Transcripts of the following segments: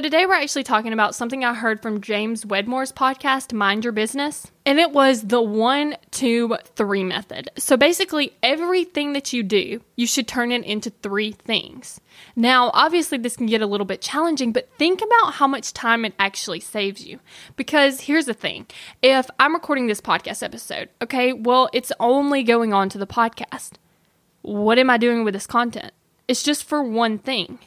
So, today we're actually talking about something I heard from James Wedmore's podcast, Mind Your Business. And it was the one, two, three method. So, basically, everything that you do, you should turn it into three things. Now, obviously, this can get a little bit challenging, but think about how much time it actually saves you. Because here's the thing if I'm recording this podcast episode, okay, well, it's only going on to the podcast. What am I doing with this content? It's just for one thing.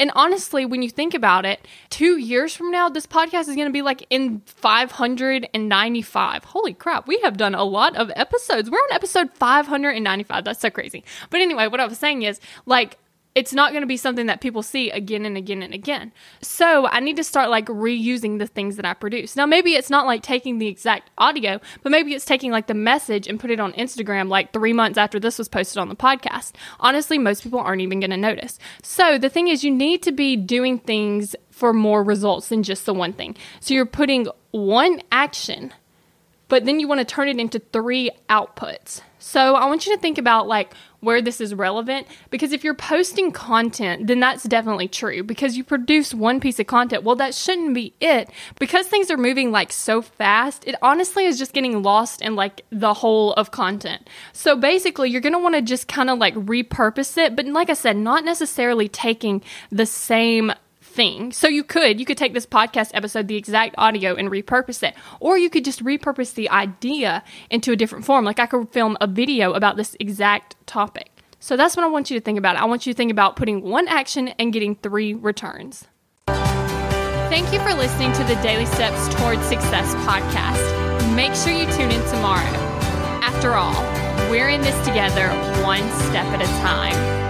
And honestly, when you think about it, two years from now, this podcast is going to be like in 595. Holy crap, we have done a lot of episodes. We're on episode 595. That's so crazy. But anyway, what I was saying is like, it's not going to be something that people see again and again and again. So I need to start like reusing the things that I produce. Now, maybe it's not like taking the exact audio, but maybe it's taking like the message and put it on Instagram like three months after this was posted on the podcast. Honestly, most people aren't even going to notice. So the thing is, you need to be doing things for more results than just the one thing. So you're putting one action but then you want to turn it into three outputs. So I want you to think about like where this is relevant because if you're posting content, then that's definitely true because you produce one piece of content. Well, that shouldn't be it because things are moving like so fast. It honestly is just getting lost in like the whole of content. So basically, you're going to want to just kind of like repurpose it, but like I said, not necessarily taking the same thing. So you could, you could take this podcast episode, the exact audio, and repurpose it. Or you could just repurpose the idea into a different form. Like I could film a video about this exact topic. So that's what I want you to think about. I want you to think about putting one action and getting three returns. Thank you for listening to the Daily Steps Towards Success podcast. Make sure you tune in tomorrow. After all, we're in this together, one step at a time.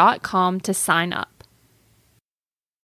to sign up.